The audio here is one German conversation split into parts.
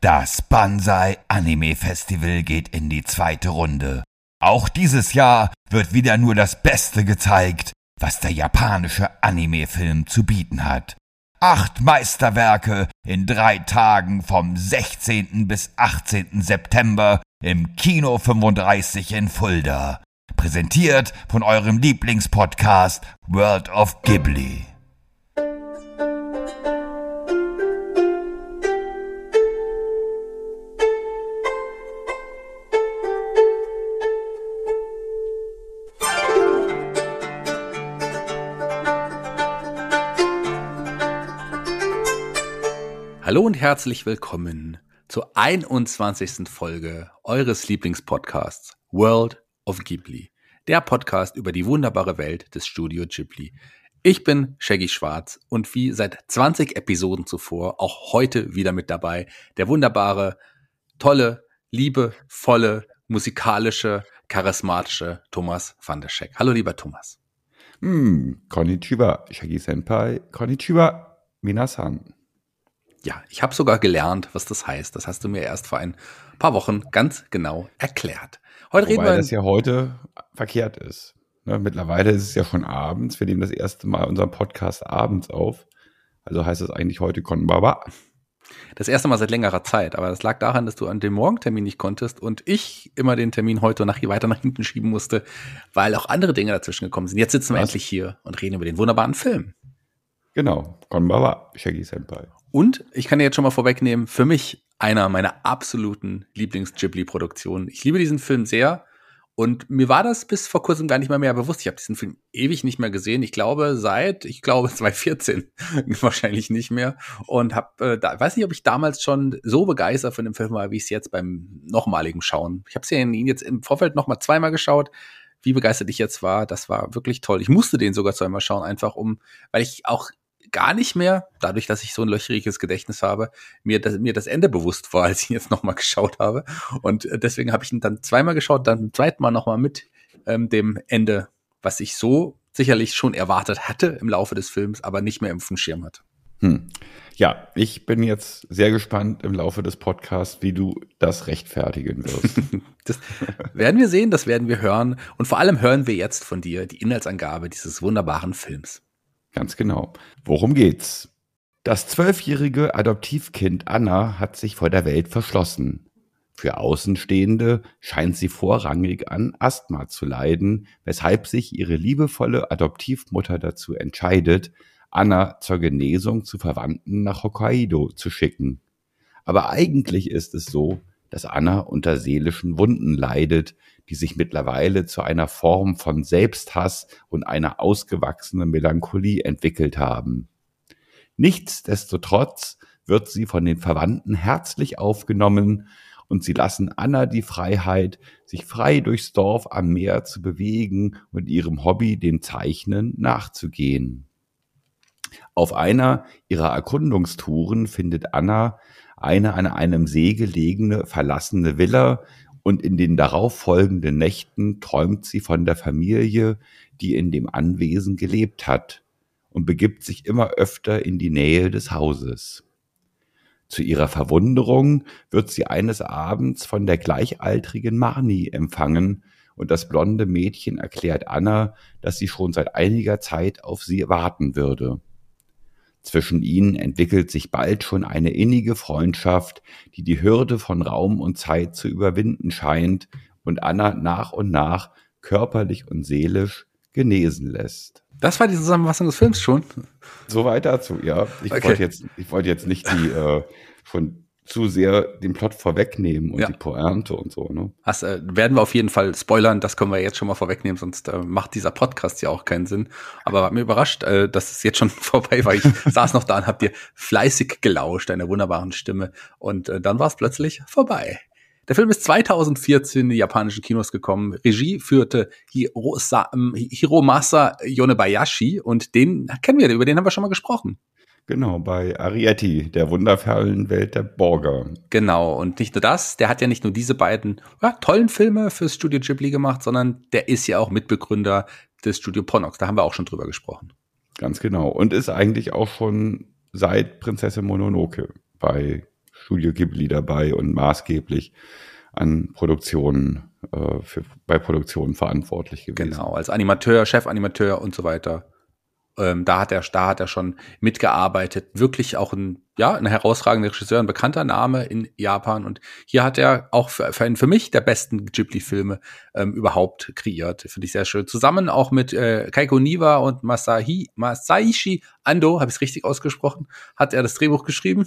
Das Banzai Anime Festival geht in die zweite Runde. Auch dieses Jahr wird wieder nur das Beste gezeigt, was der japanische Anime-Film zu bieten hat. Acht Meisterwerke in drei Tagen vom 16. bis 18. September im Kino 35 in Fulda. Präsentiert von eurem Lieblingspodcast World of Ghibli. Hallo und herzlich willkommen zur 21. Folge eures Lieblingspodcasts World of Ghibli, der Podcast über die wunderbare Welt des Studio Ghibli. Ich bin Shaggy Schwarz und wie seit 20 Episoden zuvor auch heute wieder mit dabei der wunderbare, tolle, liebevolle, musikalische, charismatische Thomas van der Scheck. Hallo lieber Thomas. Hm, konnichiwa, Shaggy Senpai, konnichiwa, minasan. Ja, ich habe sogar gelernt, was das heißt. Das hast du mir erst vor ein paar Wochen ganz genau erklärt. Heute Wobei reden wir das ja heute verkehrt ist. Ne, mittlerweile ist es ja schon abends. Wir nehmen das erste Mal unseren Podcast abends auf. Also heißt es eigentlich heute Konbaba. Das erste Mal seit längerer Zeit, aber das lag daran, dass du an dem Morgentermin nicht konntest und ich immer den Termin heute nach, weiter nach hinten schieben musste, weil auch andere Dinge dazwischen gekommen sind. Jetzt sitzen wir Was? endlich hier und reden über den wunderbaren Film. Genau, Konbaba, Shaggy Senpai. Und ich kann dir jetzt schon mal vorwegnehmen, für mich einer meiner absoluten Lieblings-Ghibli-Produktionen. Ich liebe diesen Film sehr. Und mir war das bis vor kurzem gar nicht mal mehr bewusst. Ich habe diesen Film ewig nicht mehr gesehen. Ich glaube seit, ich glaube 2014 wahrscheinlich nicht mehr. Und habe, äh, da, weiß nicht, ob ich damals schon so begeistert von dem Film war, wie ich es jetzt beim nochmaligen Schauen. Ich habe ihn jetzt im Vorfeld noch mal zweimal geschaut. Wie begeistert ich jetzt war, das war wirklich toll. Ich musste den sogar zweimal schauen, einfach um, weil ich auch gar nicht mehr, dadurch, dass ich so ein löchriges Gedächtnis habe, mir das, mir das Ende bewusst war, als ich ihn jetzt nochmal geschaut habe. Und äh, deswegen habe ich ihn dann zweimal geschaut, dann zum zweiten Mal nochmal mit ähm, dem Ende, was ich so sicherlich schon erwartet hatte im Laufe des Films, aber nicht mehr im Schirm hatte. Hm. Ja, ich bin jetzt sehr gespannt im Laufe des Podcasts, wie du das rechtfertigen wirst. das werden wir sehen, das werden wir hören. Und vor allem hören wir jetzt von dir die Inhaltsangabe dieses wunderbaren Films. Ganz genau. Worum geht's? Das zwölfjährige Adoptivkind Anna hat sich vor der Welt verschlossen. Für Außenstehende scheint sie vorrangig an Asthma zu leiden, weshalb sich ihre liebevolle Adoptivmutter dazu entscheidet, Anna zur Genesung zu Verwandten nach Hokkaido zu schicken. Aber eigentlich ist es so, dass Anna unter seelischen Wunden leidet, die sich mittlerweile zu einer Form von Selbsthass und einer ausgewachsenen Melancholie entwickelt haben. Nichtsdestotrotz wird sie von den Verwandten herzlich aufgenommen und sie lassen Anna die Freiheit, sich frei durchs Dorf am Meer zu bewegen und ihrem Hobby, dem Zeichnen, nachzugehen. Auf einer ihrer Erkundungstouren findet Anna eine an einem See gelegene verlassene Villa und in den darauffolgenden Nächten träumt sie von der Familie, die in dem Anwesen gelebt hat und begibt sich immer öfter in die Nähe des Hauses. Zu ihrer Verwunderung wird sie eines Abends von der gleichaltrigen Marni empfangen, und das blonde Mädchen erklärt Anna, dass sie schon seit einiger Zeit auf sie warten würde. Zwischen ihnen entwickelt sich bald schon eine innige Freundschaft, die die Hürde von Raum und Zeit zu überwinden scheint und Anna nach und nach körperlich und seelisch genesen lässt. Das war die Zusammenfassung des Films schon. Soweit dazu, ja. Ich okay. wollte jetzt, ich wollte jetzt nicht die äh, schon zu sehr den Plot vorwegnehmen und ja. die Pointe und so. Ne? Das äh, werden wir auf jeden Fall spoilern, das können wir jetzt schon mal vorwegnehmen, sonst äh, macht dieser Podcast ja auch keinen Sinn. Aber hat mir überrascht, äh, dass es jetzt schon vorbei war. Ich saß noch da und hab dir fleißig gelauscht, deiner wunderbaren Stimme. Und äh, dann war es plötzlich vorbei. Der Film ist 2014 in die japanischen Kinos gekommen. Regie führte Hirosa, ähm, Hiromasa Yonebayashi und den kennen wir, über den haben wir schon mal gesprochen. Genau, bei Arietti, der wundervollen Welt der Borger. Genau, und nicht nur das, der hat ja nicht nur diese beiden ja, tollen Filme fürs Studio Ghibli gemacht, sondern der ist ja auch Mitbegründer des Studio Ponox. Da haben wir auch schon drüber gesprochen. Ganz genau. Und ist eigentlich auch schon seit Prinzessin Mononoke bei Studio Ghibli dabei und maßgeblich an Produktionen, äh, für, bei Produktionen verantwortlich gewesen. Genau, als Animateur, Chefanimateur und so weiter. Ähm, da hat er, da hat er schon mitgearbeitet. Wirklich auch ein, ja, ein herausragender Regisseur, ein bekannter Name in Japan. Und hier hat er auch für, für, einen, für mich der besten Ghibli-Filme ähm, überhaupt kreiert. Finde ich sehr schön. Zusammen auch mit äh, Kaiko Niwa und Masahi, Masaishi Ando, habe ich es richtig ausgesprochen, hat er das Drehbuch geschrieben.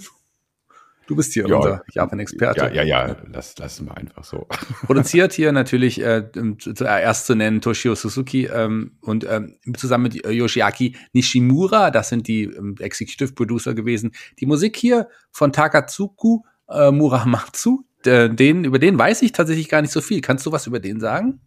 Du bist hier ja, unser Japan-Experte. Ja, ja, ja, das lassen wir einfach so. Produziert hier natürlich äh, zuerst zu nennen Toshio Suzuki ähm, und ähm, zusammen mit äh, Yoshiaki Nishimura, das sind die ähm, Executive Producer gewesen. Die Musik hier von Takatsuku äh, Muramatsu, den, über den weiß ich tatsächlich gar nicht so viel. Kannst du was über den sagen?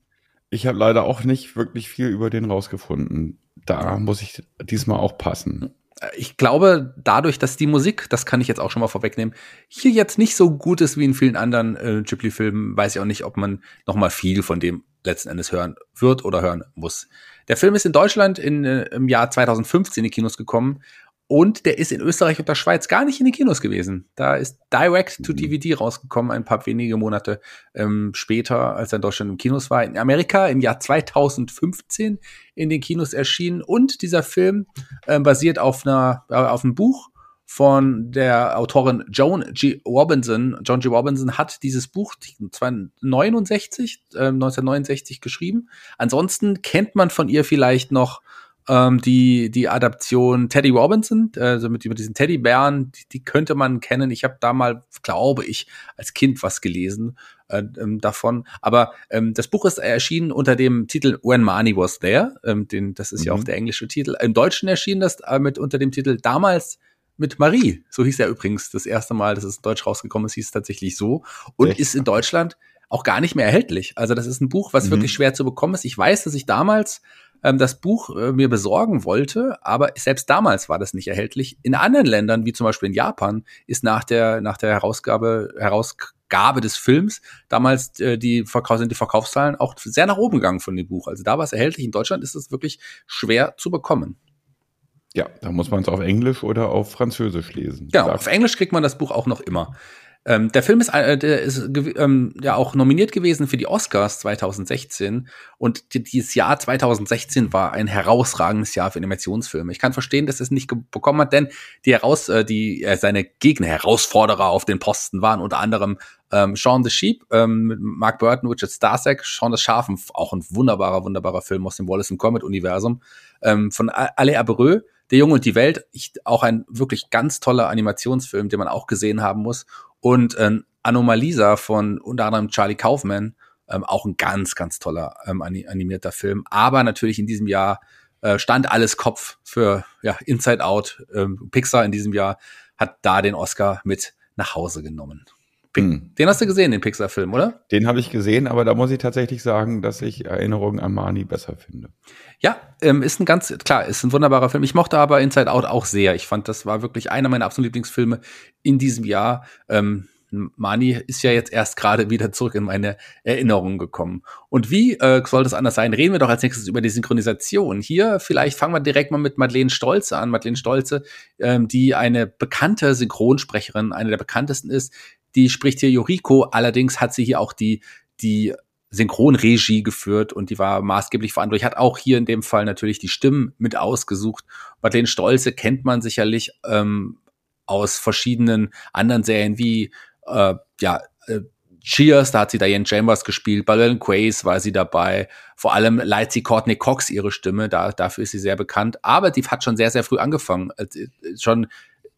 Ich habe leider auch nicht wirklich viel über den rausgefunden. Da muss ich diesmal auch passen ich glaube, dadurch, dass die Musik, das kann ich jetzt auch schon mal vorwegnehmen, hier jetzt nicht so gut ist wie in vielen anderen äh, Ghibli-Filmen, weiß ich auch nicht, ob man noch mal viel von dem letzten Endes hören wird oder hören muss. Der Film ist in Deutschland in, äh, im Jahr 2015 in die Kinos gekommen und der ist in Österreich und der Schweiz gar nicht in den Kinos gewesen. Da ist Direct to DVD rausgekommen, ein paar wenige Monate ähm, später, als er in Deutschland im Kinos war. In Amerika im Jahr 2015 in den Kinos erschienen. Und dieser Film äh, basiert auf, einer, äh, auf einem Buch von der Autorin Joan G. Robinson. John G. Robinson hat dieses Buch 1969, äh, 1969 geschrieben. Ansonsten kennt man von ihr vielleicht noch ähm, die, die Adaption Teddy Robinson, also mit, mit diesen Teddybären, die, die könnte man kennen. Ich habe da mal, glaube ich, als Kind was gelesen äh, ähm, davon. Aber ähm, das Buch ist erschienen unter dem Titel When Money Was There. Ähm, den, das ist mhm. ja auch mhm. der englische Titel. Im Deutschen erschien das äh, mit unter dem Titel Damals mit Marie. So hieß er übrigens das erste Mal, dass es in Deutsch rausgekommen ist, hieß es tatsächlich so. Und Echt? ist in Deutschland auch gar nicht mehr erhältlich. Also das ist ein Buch, was mhm. wirklich schwer zu bekommen ist. Ich weiß, dass ich damals ähm, das Buch äh, mir besorgen wollte, aber selbst damals war das nicht erhältlich. In anderen Ländern, wie zum Beispiel in Japan, ist nach der, nach der Herausgabe, Herausgabe des Films damals äh, die, Verkauf, sind die Verkaufszahlen auch sehr nach oben gegangen von dem Buch. Also da war es erhältlich. In Deutschland ist es wirklich schwer zu bekommen. Ja, da muss man es auf Englisch oder auf Französisch lesen. Genau, auf Englisch kriegt man das Buch auch noch immer. Ähm, der Film ist, äh, der ist ähm, ja auch nominiert gewesen für die Oscars 2016 und die, dieses Jahr 2016 war ein herausragendes Jahr für Animationsfilme. Ich kann verstehen, dass es nicht bekommen hat, denn die heraus, äh, die äh, seine Gegner, Herausforderer auf den Posten waren unter anderem ähm, Shaun the Sheep ähm, mit Mark Burton, Richard Starsek, Shaun the Schafen, auch ein wunderbarer, wunderbarer Film aus dem Wallace and Comet Universum ähm, von Ale Abreu. Der Junge und die Welt, ich, auch ein wirklich ganz toller Animationsfilm, den man auch gesehen haben muss. Und äh, Anomalisa von unter anderem Charlie Kaufman, ähm, auch ein ganz, ganz toller ähm, animierter Film. Aber natürlich in diesem Jahr äh, stand alles Kopf für ja, Inside Out. Ähm, Pixar in diesem Jahr hat da den Oscar mit nach Hause genommen. Hm. Den hast du gesehen, den Pixar-Film, oder? Den habe ich gesehen, aber da muss ich tatsächlich sagen, dass ich Erinnerungen an Marnie besser finde. Ja, ähm, ist ein ganz, klar, ist ein wunderbarer Film. Ich mochte aber Inside Out auch sehr. Ich fand, das war wirklich einer meiner absoluten Lieblingsfilme in diesem Jahr. Ähm, Mani ist ja jetzt erst gerade wieder zurück in meine Erinnerungen gekommen. Und wie äh, soll das anders sein? Reden wir doch als nächstes über die Synchronisation. Hier vielleicht fangen wir direkt mal mit Madeleine Stolze an. Madeleine Stolze, ähm, die eine bekannte Synchronsprecherin, eine der bekanntesten ist, die spricht hier Yoriko, allerdings hat sie hier auch die, die Synchronregie geführt und die war maßgeblich verantwortlich. Hat auch hier in dem Fall natürlich die Stimmen mit ausgesucht. Madeleine Stolze kennt man sicherlich ähm, aus verschiedenen anderen Serien wie äh, ja äh, Cheers, da hat sie Diane Chambers gespielt, Lil Quays war sie dabei, vor allem leiht sie Courtney Cox ihre Stimme, da, dafür ist sie sehr bekannt, aber die hat schon sehr, sehr früh angefangen, äh, schon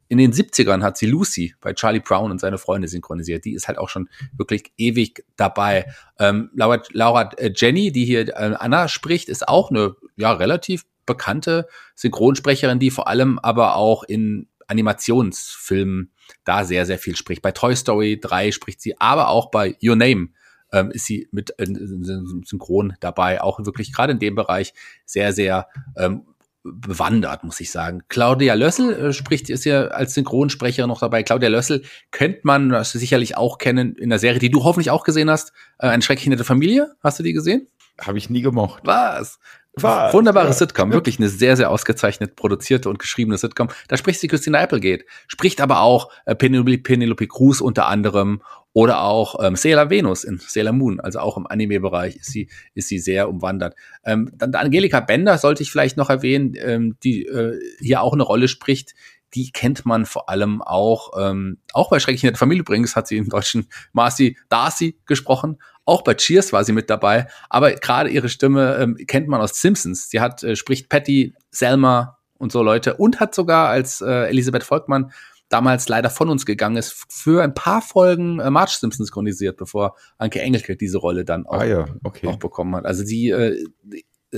in den 70ern hat sie Lucy bei Charlie Brown und seine Freunde synchronisiert. Die ist halt auch schon wirklich ewig dabei. Ähm, Laura, Laura äh, Jenny, die hier äh, Anna spricht, ist auch eine ja relativ bekannte Synchronsprecherin, die vor allem aber auch in Animationsfilmen da sehr, sehr viel spricht. Bei Toy Story 3 spricht sie, aber auch bei Your Name ähm, ist sie mit äh, Synchron dabei. Auch wirklich gerade in dem Bereich sehr, sehr ähm, bewandert, muss ich sagen. Claudia Lössel äh, spricht, ist ja als Synchronsprecherin noch dabei. Claudia Lössel könnte man das sicherlich auch kennen in der Serie, die du hoffentlich auch gesehen hast. Äh, eine schrecklich nette Familie. Hast du die gesehen? Habe ich nie gemocht. Was? Was? Wunderbare ja. Sitcom, wirklich eine sehr, sehr ausgezeichnet produzierte und geschriebene Sitcom. Da spricht sie Christina Applegate, spricht aber auch äh, Penelope, Penelope Cruz unter anderem oder auch ähm, Sailor Venus in Sailor Moon, also auch im Anime-Bereich ist sie, ist sie sehr umwandert. Ähm, dann Angelika Bender sollte ich vielleicht noch erwähnen, ähm, die äh, hier auch eine Rolle spricht. Die kennt man vor allem auch, ähm, auch bei Schrecklich der Familie übrigens hat sie im deutschen Marcy Darcy gesprochen, auch bei Cheers war sie mit dabei, aber gerade ihre Stimme ähm, kennt man aus Simpsons. Sie hat, äh, spricht Patty, Selma und so Leute und hat sogar als äh, Elisabeth Volkmann damals leider von uns gegangen ist, für ein paar Folgen äh, Marge Simpsons synchronisiert, bevor Anke Engelke diese Rolle dann auch, ah ja, okay. auch bekommen hat. Also sie äh,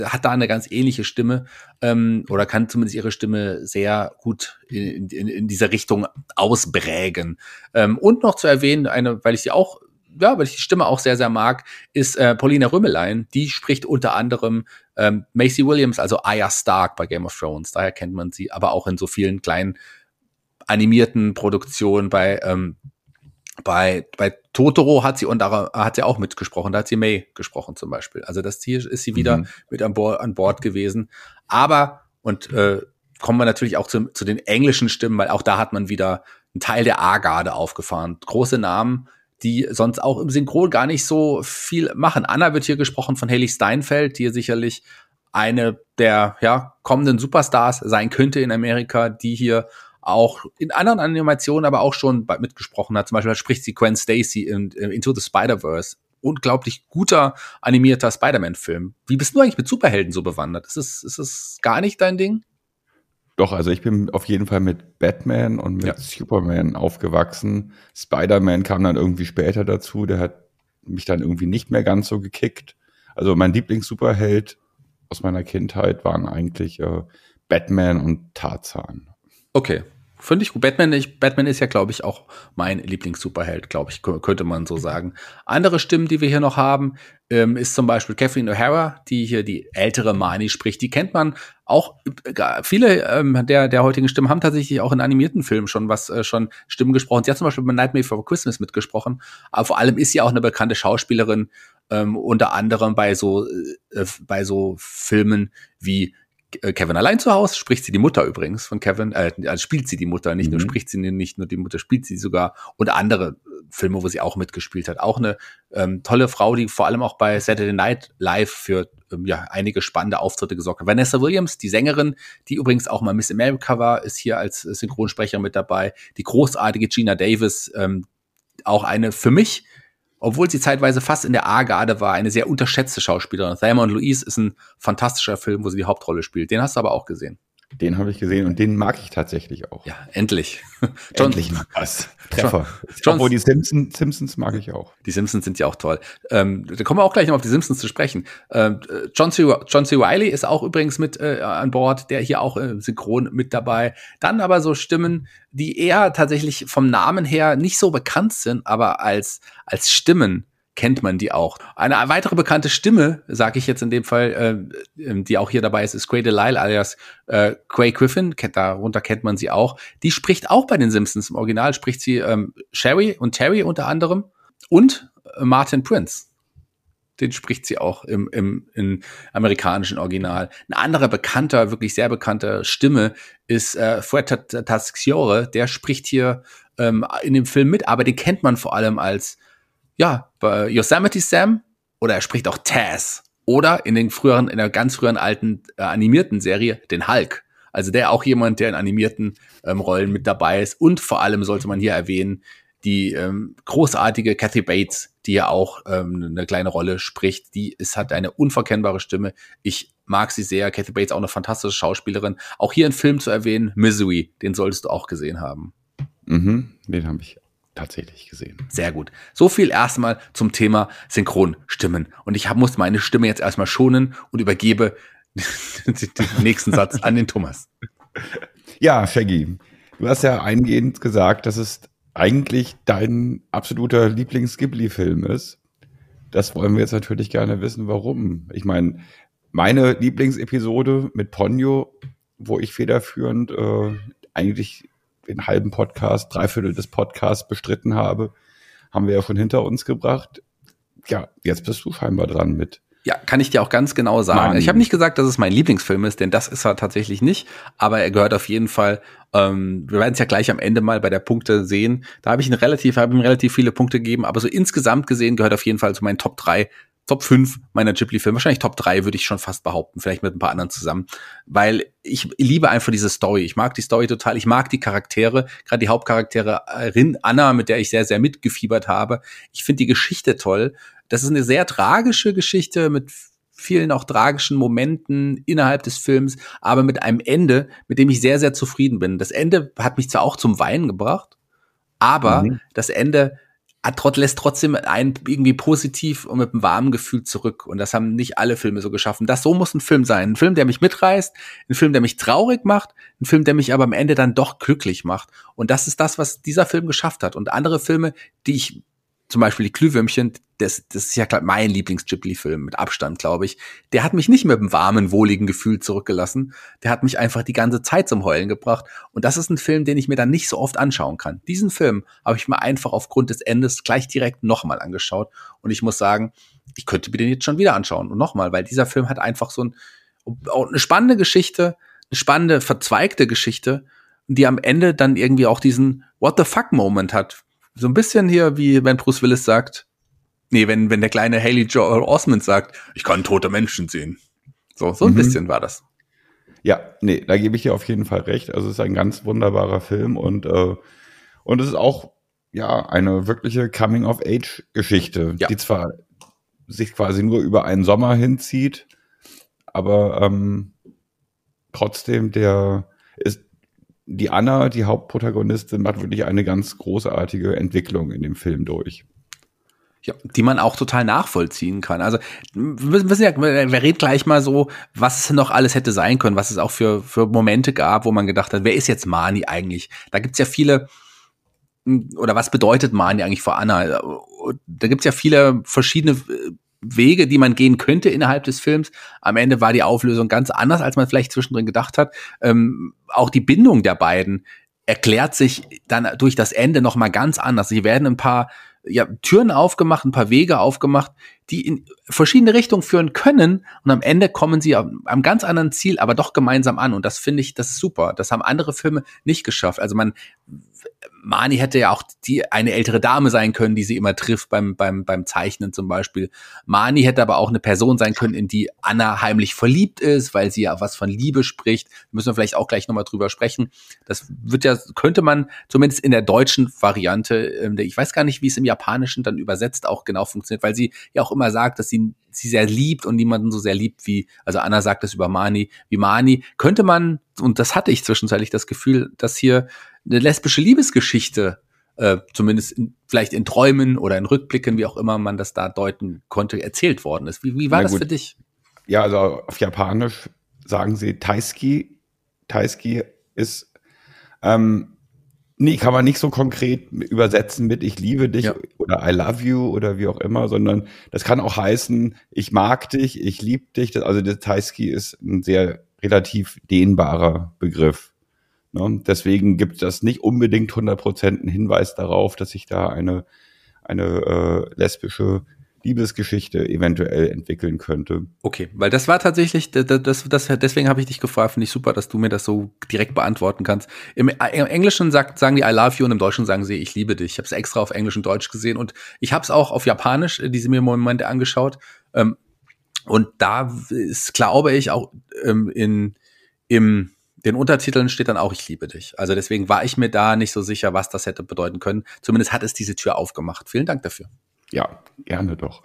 hat da eine ganz ähnliche Stimme ähm, oder kann zumindest ihre Stimme sehr gut in, in, in dieser Richtung ausprägen. Ähm, und noch zu erwähnen, eine, weil ich sie auch ja, weil ich die Stimme auch sehr, sehr mag, ist äh, Paulina Rümmelein. Die spricht unter anderem ähm, Macy Williams, also Arya Stark bei Game of Thrones. Daher kennt man sie, aber auch in so vielen kleinen animierten Produktionen bei ähm, bei, bei Totoro hat sie und hat sie auch mitgesprochen, da hat sie May gesprochen zum Beispiel. Also das hier ist sie wieder mhm. mit an Bord, an Bord gewesen. Aber, und äh, kommen wir natürlich auch zu, zu den englischen Stimmen, weil auch da hat man wieder einen Teil der A-Garde aufgefahren. Große Namen, die sonst auch im Synchron gar nicht so viel machen. Anna wird hier gesprochen von Haley Steinfeld, die sicherlich eine der ja, kommenden Superstars sein könnte in Amerika, die hier auch in anderen Animationen aber auch schon mitgesprochen hat. Zum Beispiel spricht sie Gwen Stacy in, in Into the Spider-Verse. Unglaublich guter animierter Spider-Man-Film. Wie bist du eigentlich mit Superhelden so bewandert? Ist es, ist es gar nicht dein Ding? Doch, also ich bin auf jeden Fall mit Batman und mit ja. Superman aufgewachsen. Spider-Man kam dann irgendwie später dazu, der hat mich dann irgendwie nicht mehr ganz so gekickt. Also mein Lieblings-Superheld aus meiner Kindheit waren eigentlich äh, Batman und Tarzan. Okay, Finde ich gut. Batman, ich, Batman ist ja, glaube ich, auch mein Lieblings-Superheld, glaube ich, könnte man so sagen. Andere Stimmen, die wir hier noch haben, ähm, ist zum Beispiel Kathleen O'Hara, die hier die ältere Marnie spricht. Die kennt man auch. Äh, viele ähm, der, der heutigen Stimmen haben tatsächlich auch in animierten Filmen schon was, äh, schon Stimmen gesprochen. Sie hat zum Beispiel bei Nightmare for Christmas mitgesprochen. Aber vor allem ist sie auch eine bekannte Schauspielerin, ähm, unter anderem bei so, äh, bei so Filmen wie Kevin allein zu Hause, spricht sie die Mutter übrigens von Kevin, äh, also spielt sie die Mutter, nicht mhm. nur spricht sie nicht nur die Mutter, spielt sie sogar und andere äh, Filme, wo sie auch mitgespielt hat. Auch eine ähm, tolle Frau, die vor allem auch bei Saturday Night Live für ähm, ja, einige spannende Auftritte gesorgt hat. Vanessa Williams, die Sängerin, die übrigens auch mal Miss America war, ist hier als Synchronsprecher mit dabei. Die großartige Gina Davis, ähm, auch eine für mich obwohl sie zeitweise fast in der A-Garde war, eine sehr unterschätzte Schauspielerin. Thelma und Louise ist ein fantastischer Film, wo sie die Hauptrolle spielt. Den hast du aber auch gesehen. Den habe ich gesehen und den mag ich tatsächlich auch. Ja, endlich. John, endlich mal was. Treffer. John, Obwohl die Simpsons, Simpsons mag ich auch. Die Simpsons sind ja auch toll. Ähm, da kommen wir auch gleich noch auf die Simpsons zu sprechen. Ähm, John, C. John C. Wiley ist auch übrigens mit äh, an Bord, der hier auch äh, synchron mit dabei. Dann aber so Stimmen, die eher tatsächlich vom Namen her nicht so bekannt sind, aber als, als Stimmen kennt man die auch. Eine weitere bekannte Stimme, sage ich jetzt in dem Fall, äh, ähm, die auch hier dabei ist, ist Quay Delisle alias äh, Quay Griffin, darunter kennt man sie auch. Die spricht auch bei den Simpsons. Im Original spricht sie ähm, Sherry und Terry unter anderem und äh, Martin Prince. Den spricht sie auch im, im, im amerikanischen Original. Ein anderer bekannter, wirklich sehr bekannter Stimme ist äh, Fred Taxiore. Der spricht hier ähm, in dem Film mit, aber den kennt man vor allem als ja, bei Yosemite Sam oder er spricht auch Taz oder in den früheren, in der ganz früheren alten äh, animierten Serie den Hulk. Also der auch jemand, der in animierten ähm, Rollen mit dabei ist. Und vor allem sollte man hier erwähnen, die ähm, großartige Kathy Bates, die ja auch ähm, eine kleine Rolle spricht. Die ist, hat eine unverkennbare Stimme. Ich mag sie sehr. Kathy Bates auch eine fantastische Schauspielerin. Auch hier ein Film zu erwähnen, Misery, den solltest du auch gesehen haben. Mhm, den habe ich tatsächlich gesehen. Sehr gut. So viel erstmal zum Thema Synchronstimmen. Und ich hab, muss meine Stimme jetzt erstmal schonen und übergebe den nächsten Satz an den Thomas. Ja, Shaggy, du hast ja eingehend gesagt, dass es eigentlich dein absoluter Lieblings-Ghibli-Film ist. Das wollen wir jetzt natürlich gerne wissen, warum. Ich meine, meine Lieblingsepisode mit Ponyo, wo ich federführend äh, eigentlich den halben Podcast, Dreiviertel des Podcasts bestritten habe, haben wir ja schon hinter uns gebracht. Ja, jetzt bist du scheinbar dran mit Ja, kann ich dir auch ganz genau sagen. Mann. Ich habe nicht gesagt, dass es mein Lieblingsfilm ist, denn das ist er tatsächlich nicht. Aber er gehört auf jeden Fall. Ähm, wir werden es ja gleich am Ende mal bei der Punkte sehen. Da habe ich ihn relativ, habe ihm relativ viele Punkte gegeben. Aber so insgesamt gesehen gehört auf jeden Fall zu meinen Top 3 Top 5 meiner Ghibli-Filme, wahrscheinlich Top 3 würde ich schon fast behaupten, vielleicht mit ein paar anderen zusammen, weil ich liebe einfach diese Story. Ich mag die Story total, ich mag die Charaktere, gerade die Hauptcharaktere Rin, Anna, mit der ich sehr, sehr mitgefiebert habe. Ich finde die Geschichte toll. Das ist eine sehr tragische Geschichte mit vielen auch tragischen Momenten innerhalb des Films, aber mit einem Ende, mit dem ich sehr, sehr zufrieden bin. Das Ende hat mich zwar auch zum Weinen gebracht, aber mhm. das Ende hat, lässt trotzdem einen irgendwie positiv und mit einem warmen Gefühl zurück. Und das haben nicht alle Filme so geschaffen. Das so muss ein Film sein. Ein Film, der mich mitreißt, ein Film, der mich traurig macht, ein Film, der mich aber am Ende dann doch glücklich macht. Und das ist das, was dieser Film geschafft hat. Und andere Filme, die ich zum Beispiel die Glühwürmchen, das, das ist ja glaub, mein Lieblings-Ghibli-Film mit Abstand, glaube ich. Der hat mich nicht mit einem warmen, wohligen Gefühl zurückgelassen. Der hat mich einfach die ganze Zeit zum Heulen gebracht. Und das ist ein Film, den ich mir dann nicht so oft anschauen kann. Diesen Film habe ich mir einfach aufgrund des Endes gleich direkt nochmal angeschaut. Und ich muss sagen, ich könnte mir den jetzt schon wieder anschauen. Und nochmal, weil dieser Film hat einfach so ein, eine spannende Geschichte, eine spannende, verzweigte Geschichte, die am Ende dann irgendwie auch diesen What the fuck Moment hat, so ein bisschen hier, wie wenn Bruce Willis sagt, nee, wenn, wenn der kleine Haley Joel Osmond sagt, ich kann tote Menschen sehen. So, so ein mhm. bisschen war das. Ja, nee, da gebe ich dir auf jeden Fall recht. Also es ist ein ganz wunderbarer Film und, äh, und es ist auch ja eine wirkliche Coming-of-Age-Geschichte, ja. die zwar sich quasi nur über einen Sommer hinzieht, aber ähm, trotzdem der ist die Anna, die Hauptprotagonistin, macht wirklich eine ganz großartige Entwicklung in dem Film durch. Ja, die man auch total nachvollziehen kann. Also wir wissen ja, wir reden gleich mal so, was es noch alles hätte sein können, was es auch für, für Momente gab, wo man gedacht hat, wer ist jetzt Mani eigentlich? Da gibt's ja viele, oder was bedeutet Mani eigentlich für Anna? Da gibt's ja viele verschiedene Wege, die man gehen könnte innerhalb des Films. Am Ende war die Auflösung ganz anders, als man vielleicht zwischendrin gedacht hat. Ähm, auch die Bindung der beiden erklärt sich dann durch das Ende noch mal ganz anders. Sie werden ein paar ja, Türen aufgemacht, ein paar Wege aufgemacht, die in verschiedene Richtungen führen können und am Ende kommen sie am, am ganz anderen Ziel, aber doch gemeinsam an und das finde ich, das ist super. Das haben andere Filme nicht geschafft. Also man Mani hätte ja auch die eine ältere Dame sein können, die sie immer trifft beim, beim, beim Zeichnen zum Beispiel. Mani hätte aber auch eine Person sein können, in die Anna heimlich verliebt ist, weil sie ja was von Liebe spricht. Müssen wir vielleicht auch gleich nochmal drüber sprechen. Das wird ja, könnte man zumindest in der deutschen Variante, ähm, ich weiß gar nicht, wie es im Japanischen dann übersetzt auch genau funktioniert, weil sie ja auch immer sagt, dass sie sie sehr liebt und niemanden so sehr liebt wie, also Anna sagt das über Mani, wie Mani, könnte man, und das hatte ich zwischenzeitlich das Gefühl, dass hier eine lesbische Liebesgeschichte, äh, zumindest in, vielleicht in Träumen oder in Rückblicken, wie auch immer man das da deuten konnte, erzählt worden ist. Wie, wie war das für dich? Ja, also auf Japanisch sagen sie Taisuki. Taisuki ist, ähm, nee, kann man nicht so konkret übersetzen mit ich liebe dich ja. oder I love you oder wie auch immer, sondern das kann auch heißen, ich mag dich, ich liebe dich. Also der Taisuki ist ein sehr relativ dehnbarer Begriff. Ne? Deswegen gibt das nicht unbedingt 100% einen Hinweis darauf, dass sich da eine, eine äh, lesbische Liebesgeschichte eventuell entwickeln könnte. Okay, weil das war tatsächlich, das, das, deswegen habe ich dich gefragt, finde ich super, dass du mir das so direkt beantworten kannst. Im, im Englischen sagt, sagen die I love you und im Deutschen sagen sie ich liebe dich. Ich habe es extra auf Englisch und Deutsch gesehen und ich habe es auch auf Japanisch äh, diese mir im Moment angeschaut. Ähm, und da ist, glaube ich, auch ähm, in im den Untertiteln steht dann auch Ich liebe dich. Also deswegen war ich mir da nicht so sicher, was das hätte bedeuten können. Zumindest hat es diese Tür aufgemacht. Vielen Dank dafür. Ja, gerne doch.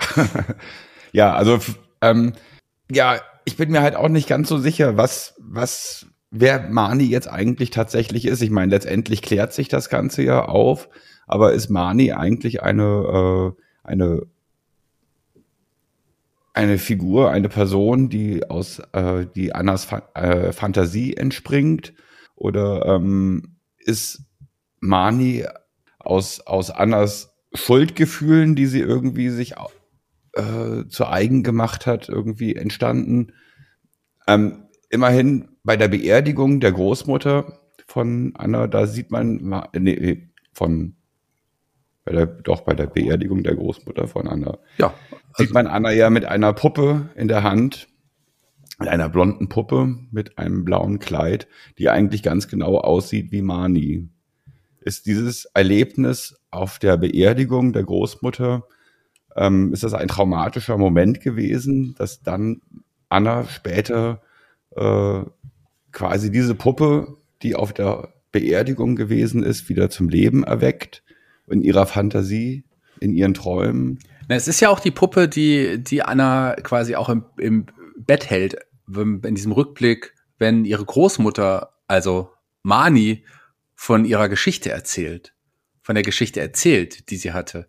ja, also ähm, ja, ich bin mir halt auch nicht ganz so sicher, was, was, wer Mani jetzt eigentlich tatsächlich ist. Ich meine, letztendlich klärt sich das Ganze ja auf, aber ist Mani eigentlich eine, äh, eine eine Figur, eine Person, die aus äh, die Annas Fa äh, Fantasie entspringt? Oder ähm, ist Mani aus, aus Annas Schuldgefühlen, die sie irgendwie sich äh, zu eigen gemacht hat, irgendwie entstanden? Ähm, immerhin bei der Beerdigung der Großmutter von Anna, da sieht man, nee, von Bei der, doch bei der Beerdigung der Großmutter von Anna. Ja. Also Sieht man Anna ja mit einer Puppe in der Hand, mit einer blonden Puppe mit einem blauen Kleid, die eigentlich ganz genau aussieht wie Mani. Ist dieses Erlebnis auf der Beerdigung der Großmutter, ähm, ist das ein traumatischer Moment gewesen, dass dann Anna später äh, quasi diese Puppe, die auf der Beerdigung gewesen ist, wieder zum Leben erweckt in ihrer Fantasie, in ihren Träumen. Na, es ist ja auch die Puppe, die, die Anna quasi auch im, im Bett hält, in diesem Rückblick, wenn ihre Großmutter, also Mani, von ihrer Geschichte erzählt, von der Geschichte erzählt, die sie hatte.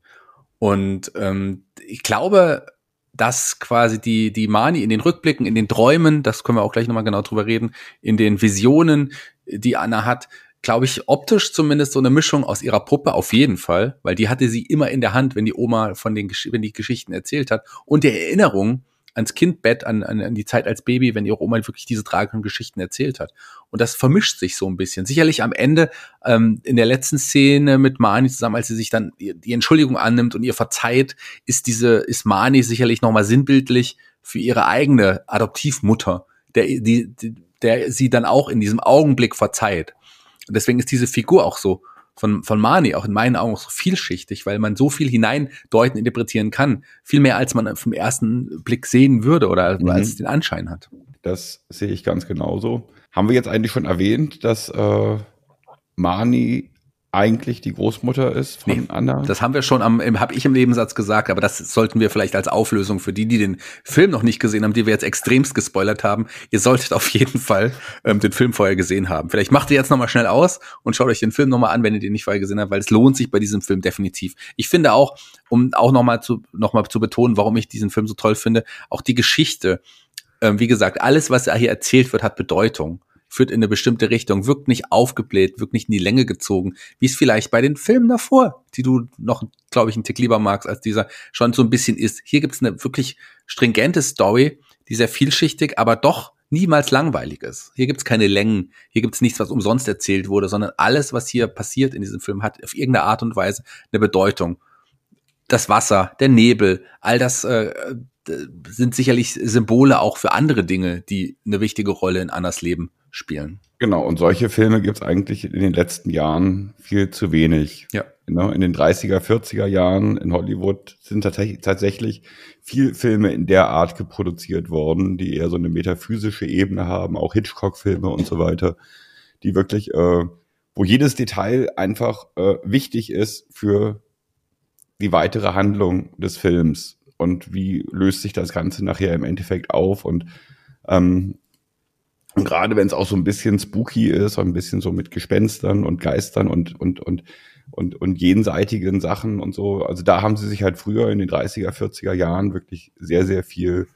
Und ähm, ich glaube, dass quasi die, die Mani in den Rückblicken, in den Träumen, das können wir auch gleich nochmal genau drüber reden, in den Visionen, die Anna hat, glaube ich, optisch zumindest so eine Mischung aus ihrer Puppe auf jeden Fall, weil die hatte sie immer in der Hand, wenn die Oma von den, wenn die Geschichten erzählt hat und der Erinnerung ans Kindbett, an, an, an die Zeit als Baby, wenn ihre Oma wirklich diese tragischen Geschichten erzählt hat. Und das vermischt sich so ein bisschen. Sicherlich am Ende, ähm, in der letzten Szene mit Mani zusammen, als sie sich dann die Entschuldigung annimmt und ihr verzeiht, ist diese, ist Mani sicherlich nochmal sinnbildlich für ihre eigene Adoptivmutter, der, die, der sie dann auch in diesem Augenblick verzeiht. Und deswegen ist diese Figur auch so von, von Mani auch in meinen Augen so vielschichtig, weil man so viel hineindeuten, interpretieren kann. Viel mehr, als man vom ersten Blick sehen würde oder mhm. als es den Anschein hat. Das sehe ich ganz genauso. Haben wir jetzt eigentlich schon erwähnt, dass äh, Mani eigentlich die Großmutter ist von nee, Anna? Das haben wir schon am, habe ich im Nebensatz gesagt, aber das sollten wir vielleicht als Auflösung für die, die den Film noch nicht gesehen haben, die wir jetzt extremst gespoilert haben. Ihr solltet auf jeden Fall ähm, den Film vorher gesehen haben. Vielleicht macht ihr jetzt nochmal schnell aus und schaut euch den Film nochmal an, wenn ihr den nicht vorher gesehen habt, weil es lohnt sich bei diesem Film definitiv. Ich finde auch, um auch nochmal zu, noch mal zu betonen, warum ich diesen Film so toll finde, auch die Geschichte. Ähm, wie gesagt, alles, was hier erzählt wird, hat Bedeutung führt in eine bestimmte Richtung, wirkt nicht aufgebläht, wirkt nicht in die Länge gezogen, wie es vielleicht bei den Filmen davor, die du noch, glaube ich, einen Tick lieber magst als dieser, schon so ein bisschen ist. Hier gibt es eine wirklich stringente Story, die sehr vielschichtig, aber doch niemals langweilig ist. Hier gibt es keine Längen, hier gibt es nichts, was umsonst erzählt wurde, sondern alles, was hier passiert in diesem Film, hat auf irgendeine Art und Weise eine Bedeutung. Das Wasser, der Nebel, all das äh, sind sicherlich Symbole auch für andere Dinge, die eine wichtige Rolle in Annas Leben spielen. Genau, und solche Filme gibt es eigentlich in den letzten Jahren viel zu wenig. Ja. Genau, in den 30er, 40er Jahren in Hollywood sind tatsächlich viel Filme in der Art geproduziert worden, die eher so eine metaphysische Ebene haben, auch Hitchcock-Filme und so weiter, die wirklich, äh, wo jedes Detail einfach äh, wichtig ist für die weitere Handlung des Films und wie löst sich das Ganze nachher im Endeffekt auf und ähm, und gerade wenn es auch so ein bisschen spooky ist, ein bisschen so mit Gespenstern und Geistern und, und, und, und, und jenseitigen Sachen und so. Also da haben sie sich halt früher in den 30er, 40er Jahren wirklich sehr, sehr viel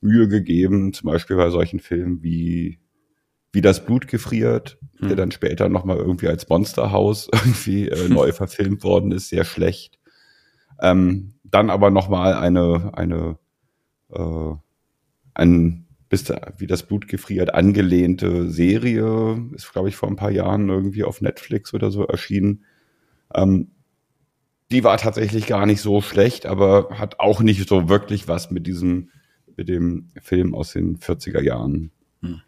Mühe gegeben. Zum Beispiel bei solchen Filmen wie, wie das Blut gefriert, hm. der dann später nochmal irgendwie als Monsterhaus irgendwie äh, neu verfilmt worden ist, sehr schlecht. Ähm, dann aber nochmal eine, eine, äh, ein bis wie das Blut gefriert angelehnte Serie, ist, glaube ich, vor ein paar Jahren irgendwie auf Netflix oder so erschienen. Ähm, die war tatsächlich gar nicht so schlecht, aber hat auch nicht so wirklich was mit diesem, mit dem Film aus den 40er Jahren hm.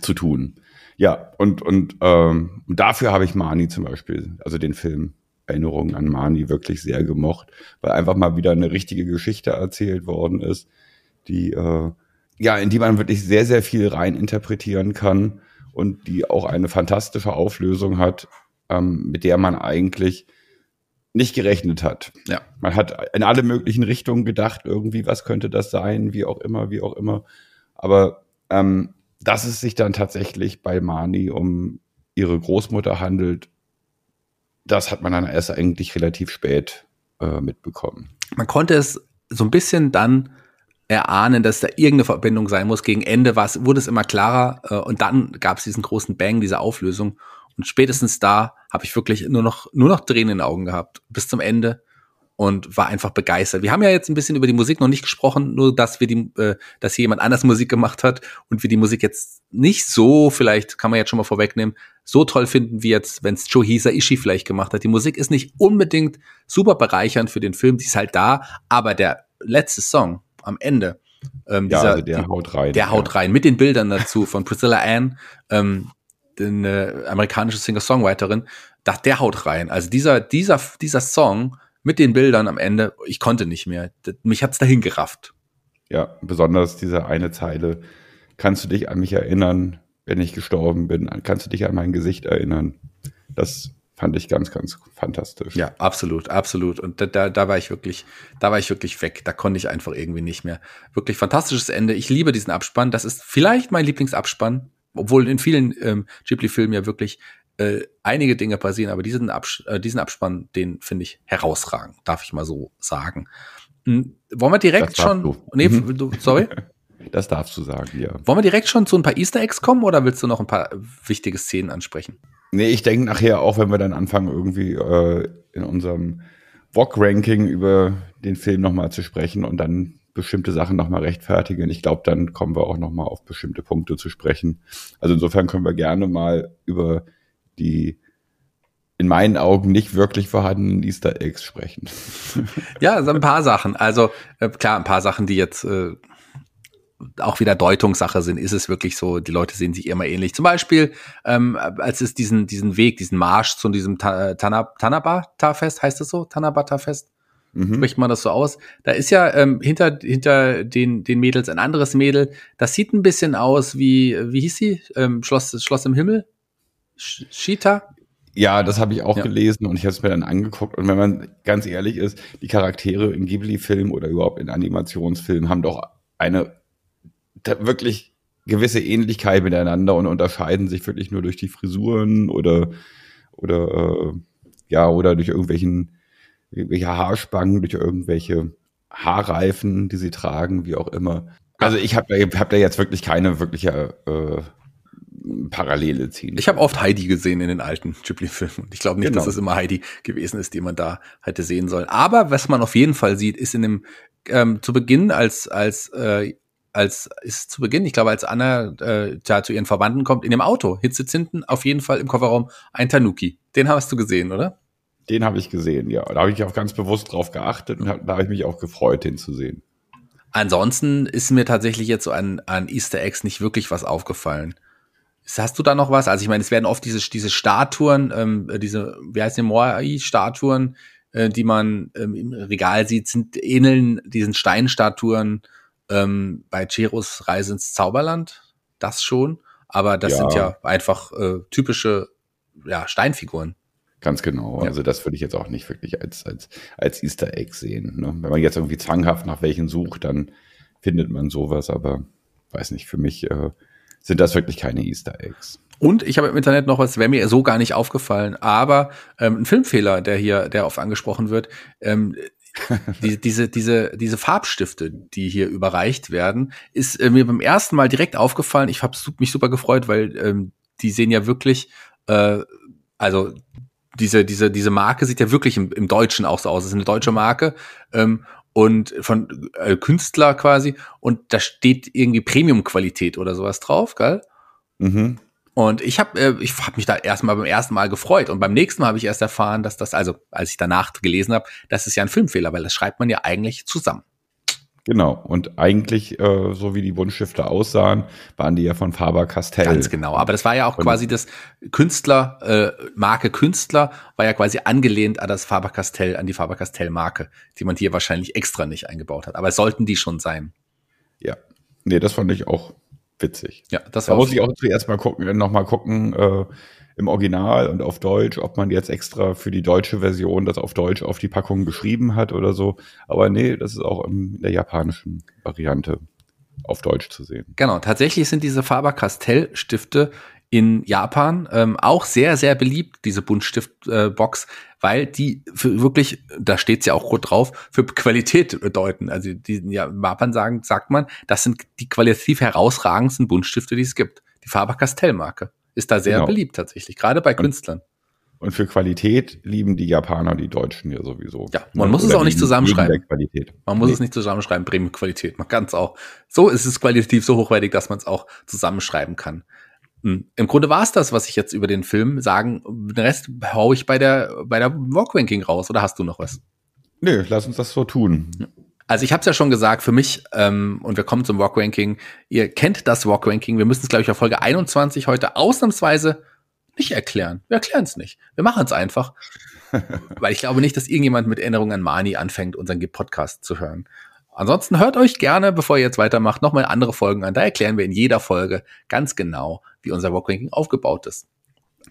zu tun. Ja, und, und ähm, dafür habe ich Mani zum Beispiel, also den Film Erinnerungen an Mani wirklich sehr gemocht, weil einfach mal wieder eine richtige Geschichte erzählt worden ist, die äh, ja, in die man wirklich sehr, sehr viel rein interpretieren kann und die auch eine fantastische Auflösung hat, ähm, mit der man eigentlich nicht gerechnet hat. Ja. Man hat in alle möglichen Richtungen gedacht, irgendwie, was könnte das sein, wie auch immer, wie auch immer. Aber ähm, dass es sich dann tatsächlich bei Mani um ihre Großmutter handelt, das hat man dann erst eigentlich relativ spät äh, mitbekommen. Man konnte es so ein bisschen dann erahnen, dass da irgendeine Verbindung sein muss. Gegen Ende war es, wurde es immer klarer äh, und dann gab es diesen großen Bang, diese Auflösung. Und spätestens da habe ich wirklich nur noch, nur noch Tränen in den Augen gehabt bis zum Ende. Und war einfach begeistert. Wir haben ja jetzt ein bisschen über die Musik noch nicht gesprochen, nur dass wir die, äh, dass hier jemand anders Musik gemacht hat und wir die Musik jetzt nicht so, vielleicht kann man jetzt schon mal vorwegnehmen, so toll finden wie jetzt, wenn es Joe Ishi vielleicht gemacht hat. Die Musik ist nicht unbedingt super bereichernd für den Film, die ist halt da, aber der letzte Song am Ende, ähm, Ja, dieser, also der die, haut rein. der haut ja. rein mit den Bildern dazu von Priscilla Ann, ähm, den äh, amerikanische Singer-Songwriterin, dachte, der haut rein. Also dieser, dieser, dieser Song mit den Bildern am Ende, ich konnte nicht mehr. Mich hat's dahin gerafft. Ja, besonders diese eine Zeile. Kannst du dich an mich erinnern, wenn ich gestorben bin? Kannst du dich an mein Gesicht erinnern? Das fand ich ganz, ganz fantastisch. Ja, absolut, absolut. Und da, da, da war ich wirklich, da war ich wirklich weg. Da konnte ich einfach irgendwie nicht mehr. Wirklich fantastisches Ende. Ich liebe diesen Abspann. Das ist vielleicht mein Lieblingsabspann, obwohl in vielen ähm, Ghibli-Filmen ja wirklich äh, einige Dinge passieren, aber diesen, Abs äh, diesen Abspann, den finde ich herausragend, darf ich mal so sagen. Hm, wollen wir direkt schon, du. nee, Mhm. du, sorry, Das darfst du sagen, ja. wollen wir direkt schon zu ein paar Easter Eggs kommen oder willst du noch ein paar wichtige Szenen ansprechen? Nee, ich denke nachher auch, wenn wir dann anfangen, irgendwie äh, in unserem VOG-Ranking über den Film nochmal zu sprechen und dann bestimmte Sachen nochmal rechtfertigen. Ich glaube, dann kommen wir auch nochmal auf bestimmte Punkte zu sprechen. Also insofern können wir gerne mal über die in meinen Augen nicht wirklich vorhandenen Easter Eggs sprechen. Ja, so ein paar Sachen. Also äh, klar, ein paar Sachen, die jetzt äh, auch wieder Deutungssache sind. Ist es wirklich so? Die Leute sehen sich immer ähnlich. Zum Beispiel, ähm, als es diesen diesen Weg, diesen Marsch zu diesem Ta Tana Tanabata-Fest, heißt es so? Tanabata-Fest? Mhm. Spricht man das so aus? Da ist ja ähm, hinter hinter den den Mädels ein anderes Mädel. Das sieht ein bisschen aus wie wie hieß sie? Ähm, Schloss Schloss im Himmel? Shita? Ja, das habe ich auch Ja. gelesen und ich habe es mir dann angeguckt. Und wenn man ganz ehrlich ist, die Charaktere in Ghibli-Filmen oder überhaupt in Animationsfilmen haben doch eine wirklich gewisse Ähnlichkeit miteinander und unterscheiden sich wirklich nur durch die Frisuren oder oder äh, ja oder durch irgendwelchen irgendwelche Haarspangen, durch irgendwelche Haarreifen, die sie tragen, wie auch immer. Also ich habe da, hab da jetzt wirklich keine wirkliche äh, Parallele ziehen. Ich habe oft Heidi gesehen in den alten Ghibli-Filmen. Und ich glaube nicht, Genau. dass es immer Heidi gewesen ist, die man da hätte sehen sollen. Aber was man auf jeden Fall sieht, ist in dem ähm, zu Beginn als als äh, als ist zu Beginn, ich glaube, als Anna äh, da zu ihren Verwandten kommt, in dem Auto, Hitze hinten auf jeden Fall im Kofferraum ein Tanuki. Den hast du gesehen, oder? Den habe ich gesehen, ja. Da habe ich auch ganz bewusst drauf geachtet und hab, da habe ich mich auch gefreut, den zu sehen. Ansonsten ist mir tatsächlich jetzt so an, an Easter Eggs nicht wirklich was aufgefallen. Hast du da noch was? Also ich meine, es werden oft diese, diese Statuen, ähm, diese, wie heißt die, Moai-Statuen, äh, die man ähm, im Regal sieht, sind ähneln diesen Steinstatuen ähm, bei Cheros Reise ins Zauberland. Das schon. Aber das Ja. sind ja einfach äh, typische ja, Steinfiguren. Ganz genau. Ja. Also das würde ich jetzt auch nicht wirklich als, als, als Easter Egg sehen. Ne? Wenn man jetzt irgendwie zwanghaft nach welchen sucht, dann findet man sowas, aber weiß nicht, für mich äh, sind das wirklich keine Easter Eggs. Und ich habe im Internet noch was, wäre mir so gar nicht aufgefallen, aber ähm, ein Filmfehler, der hier, der oft angesprochen wird, ähm, die, diese, diese, diese Farbstifte, die hier überreicht werden, ist äh, mir beim ersten Mal direkt aufgefallen. Ich habe mich super gefreut, weil ähm, die sehen ja wirklich, äh, also diese, diese, diese Marke sieht ja wirklich im, im Deutschen auch so aus. Es ist eine deutsche Marke. Ähm, und von äh, Künstler quasi und da steht irgendwie Premium-Qualität oder sowas drauf, gell? Mhm. Und ich habe äh, ich hab mich da erstmal beim ersten Mal gefreut und beim nächsten Mal habe ich erst erfahren, dass das, also als ich danach gelesen habe, das ist ja ein Filmfehler, weil das schreibt man ja eigentlich zusammen. Genau. Und eigentlich, äh, so wie die Buntstifte aussahen, waren die ja von Faber-Castell. Ganz genau. Aber das war ja auch Und- quasi das Künstler, äh, Marke Künstler, war ja quasi angelehnt an das Faber-Castell, an die Faber-Castell-Marke, die man hier wahrscheinlich extra nicht eingebaut hat. Aber es sollten die schon sein. Ja. Nee, das fand ich auch witzig. Ja, das Da war muss ich auch zuerst mal gucken, noch mal gucken äh, im Original und auf Deutsch, ob man jetzt extra für die deutsche Version das auf Deutsch auf die Packung geschrieben hat oder so. Aber nee, das ist auch in der japanischen Variante auf Deutsch zu sehen. Genau, tatsächlich sind diese Faber-Castell-Stifte in Japan ähm, auch sehr, sehr beliebt, diese Buntstift-Box, weil die für wirklich, da steht's ja auch rot drauf, für Qualität bedeuten. Also die ja, in Japan sagen, sagt man, das sind die qualitativ herausragendsten Buntstifte, die es gibt. Die Faber-Castell-Marke ist da sehr Genau. beliebt tatsächlich, gerade bei Und- Künstlern. Und für Qualität lieben die Japaner die Deutschen ja sowieso. Ja, man muss es auch nicht zusammenschreiben. Man muss nee. es nicht zusammenschreiben, Premium-Qualität. Man kann es auch. So ist es qualitativ so hochwertig, dass man es auch zusammenschreiben kann. Hm. Im Grunde war es das, was ich jetzt über den Film sagen. Den Rest hau ich bei der, bei der Walk-Ranking raus. Oder hast du noch was? Nö, lass uns das so tun. Also ich habe es ja schon gesagt, für mich, ähm, und wir kommen zum Walk-Ranking, ihr kennt das Walk-Ranking, wir müssen es, glaube ich, auf Folge 21 heute ausnahmsweise nicht erklären. Wir erklären es nicht. Wir machen es einfach. Weil ich glaube nicht, dass irgendjemand mit Erinnerung an Mani anfängt, unseren Podcast zu hören. Ansonsten hört euch gerne, bevor ihr jetzt weitermacht, nochmal andere Folgen an. Da erklären wir in jeder Folge ganz genau, wie unser Walk-Ranking aufgebaut ist.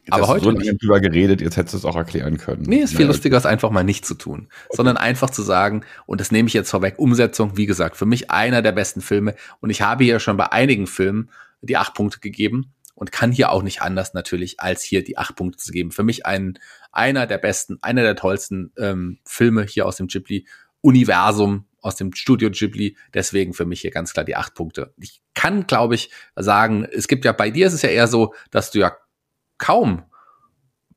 Jetzt Aber heute. So lange drüber geredet, jetzt hättest du es auch erklären können. Nee, ist viel ja. lustiger, es einfach mal nicht zu tun, okay. sondern einfach zu sagen, und das nehme ich jetzt vorweg, Umsetzung, wie gesagt, für mich einer der besten Filme. Und ich habe hier schon bei einigen Filmen die acht Punkte gegeben und kann hier auch nicht anders natürlich, als hier die acht Punkte zu geben. Für mich ein, einer der besten, einer der tollsten ähm, Filme hier aus dem Ghibli-Universum, aus dem Studio Ghibli. Deswegen für mich hier ganz klar die acht Punkte. Ich kann, glaube ich, sagen, es gibt ja bei dir ist es ja eher so, dass du ja kaum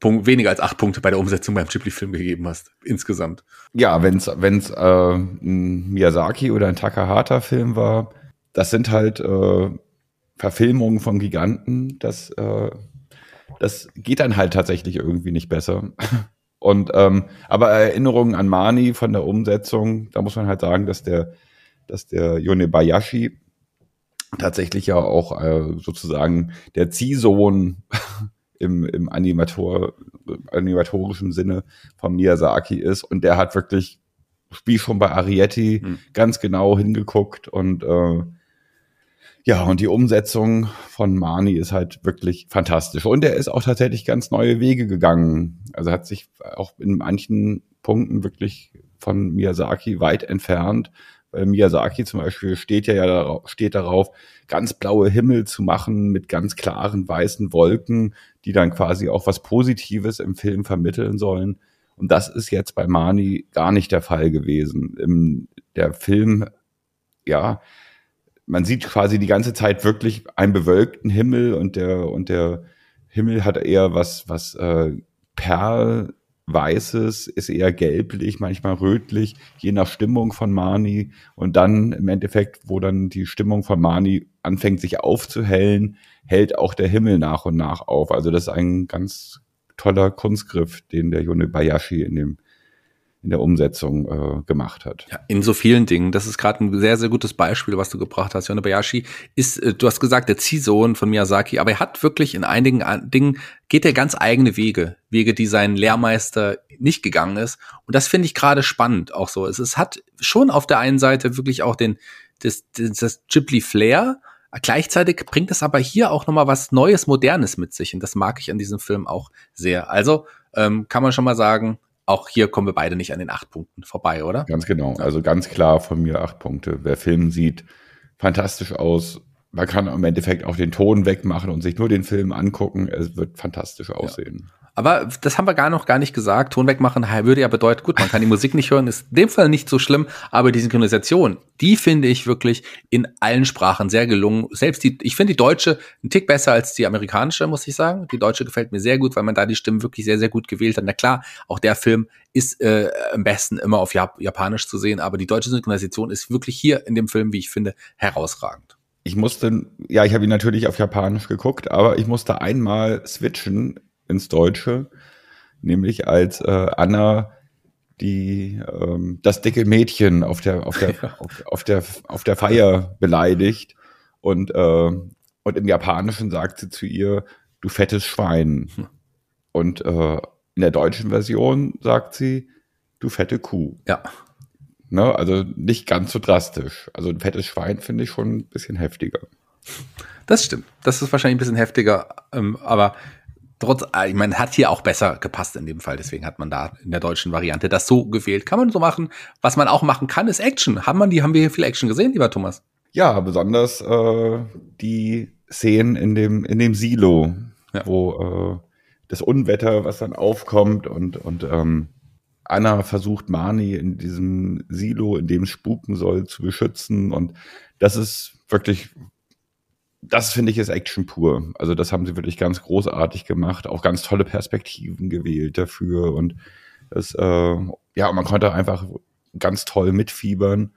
Punkt, weniger als acht Punkte bei der Umsetzung beim Ghibli-Film gegeben hast, insgesamt. Ja, wenn es äh, ein Miyazaki oder ein Takahata-Film war, das sind halt äh, Verfilmungen von Giganten, das, äh, das geht dann halt tatsächlich irgendwie nicht besser. Und ähm, aber Erinnerungen an Mani von der Umsetzung, da muss man halt sagen, dass der, dass der Yonebayashi tatsächlich ja auch äh, sozusagen der Ziehsohn im, im Animator, animatorischen Sinne von Miyazaki ist. Und der hat wirklich, wie schon bei Arietti, mhm. ganz genau hingeguckt und äh, ja, und die Umsetzung von Mani ist halt wirklich fantastisch. Und er ist auch tatsächlich ganz neue Wege gegangen. Also hat sich auch in manchen Punkten wirklich von Miyazaki weit entfernt. Weil Miyazaki zum Beispiel steht ja, ja steht darauf, ganz blaue Himmel zu machen mit ganz klaren weißen Wolken, die dann quasi auch was Positives im Film vermitteln sollen. Und das ist jetzt bei Mani gar nicht der Fall gewesen. Im, der Film, ja, man sieht quasi die ganze Zeit wirklich einen bewölkten Himmel und der und der Himmel hat eher was was äh, perlweißes, ist eher gelblich, manchmal rötlich, je nach Stimmung von Mani und dann im Endeffekt, wo dann die Stimmung von Mani anfängt sich aufzuhellen, hält auch der Himmel nach und nach auf. Also das ist ein ganz toller Kunstgriff, den der Yone Bayashi in dem in der Umsetzung äh, gemacht hat. Ja, in so vielen Dingen. Das ist gerade ein sehr, sehr gutes Beispiel, was du gebracht hast. Yonebayashi ist, äh, du hast gesagt, der Ziehsohn von Miyazaki, aber er hat wirklich in einigen Dingen, geht er ganz eigene Wege. Wege, die sein Lehrmeister nicht gegangen ist. Und das finde ich gerade spannend auch so. Es, es hat schon auf der einen Seite wirklich auch den, das, das, das Ghibli-Flair, Gleichzeitig bringt es aber hier auch nochmal was Neues, Modernes mit sich. Und das mag ich an diesem Film auch sehr. Also ähm, kann man schon mal sagen, auch hier kommen wir beide nicht an den acht Punkten vorbei, oder? Ganz genau. Also ganz klar von mir acht Punkte. Wer Film sieht, fantastisch aus. Man kann im Endeffekt auch den Ton wegmachen und sich nur den Film angucken. Es wird fantastisch aussehen. Ja. Aber das haben wir gar noch gar nicht gesagt. Ton wegmachen würde ja bedeuten, gut, man kann die Musik nicht hören, ist in dem Fall nicht so schlimm, aber die Synchronisation, die finde ich wirklich in allen Sprachen sehr gelungen. Selbst die, ich finde die deutsche ein Tick besser als die amerikanische, muss ich sagen. Die deutsche gefällt mir sehr gut, weil man da die Stimmen wirklich sehr, sehr gut gewählt hat. Na klar, auch der Film ist äh, am besten immer auf Jap Japanisch zu sehen, aber die deutsche Synchronisation ist wirklich hier in dem Film, wie ich finde, herausragend ich musste, ja, ich habe ihn natürlich auf Japanisch geguckt, aber ich musste einmal switchen ins Deutsche, nämlich als äh, Anna die ähm, das dicke Mädchen auf der auf der ja. auf, auf, der auf der Feier beleidigt und äh, und im Japanischen sagt sie zu ihr du fettes Schwein. Hm. und äh, in der deutschen Version sagt sie du fette Kuh. Ja. Ne also nicht ganz so drastisch. Also ein fettes Schwein finde ich schon ein bisschen heftiger. Das stimmt. Das ist wahrscheinlich ein bisschen heftiger ähm, aber trotz, äh, ich meine, hat hier auch besser gepasst in dem Fall. Deswegen hat man da in der deutschen Variante das so gewählt. Kann man so machen. Was man auch machen kann, ist Action. Haben man die, haben wir hier viel Action gesehen, lieber Thomas? Ja, besonders äh, die Szenen in dem, in dem Silo, ja. wo äh, das Unwetter, was dann aufkommt und, und ähm, Anna versucht Mani in diesem Silo, in dem es spuken soll, zu beschützen. Und das ist wirklich das finde ich ist Action pur. Also das haben sie wirklich ganz großartig gemacht, auch ganz tolle Perspektiven gewählt dafür und es, äh, ja, man konnte einfach ganz toll mitfiebern.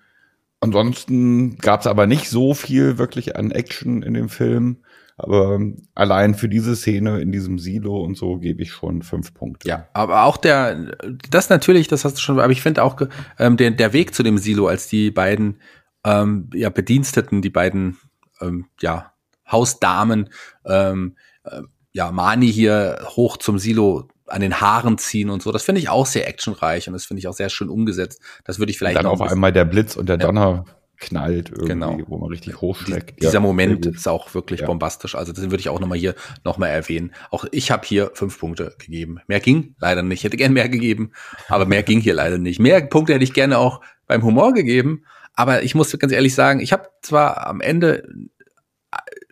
Ansonsten gab es aber nicht so viel wirklich an Action in dem Film. Aber allein für diese Szene in diesem Silo und so gebe ich schon fünf Punkte. Ja, aber auch der, das natürlich, das hast du schon, aber ich finde auch ähm, der, der Weg zu dem Silo, als die beiden ähm, ja, Bediensteten, die beiden ähm, ja, Hausdamen, ähm, äh, ja, Mani hier hoch zum Silo an den Haaren ziehen und so. Das finde ich auch sehr actionreich und das finde ich auch sehr schön umgesetzt. Das würde ich vielleicht und dann auf einmal der Blitz und der Donner ja. knallt irgendwie, genau. wo man richtig hochschreckt. Die, dieser ja, Moment ist auch wirklich ja. bombastisch. Also das würde ich auch nochmal hier nochmal erwähnen. Auch ich habe hier fünf Punkte gegeben. Mehr ging leider nicht. Ich hätte gern mehr gegeben, aber mehr ging hier leider nicht. Mehr Punkte hätte ich gerne auch beim Humor gegeben. Aber ich muss ganz ehrlich sagen, ich habe zwar am Ende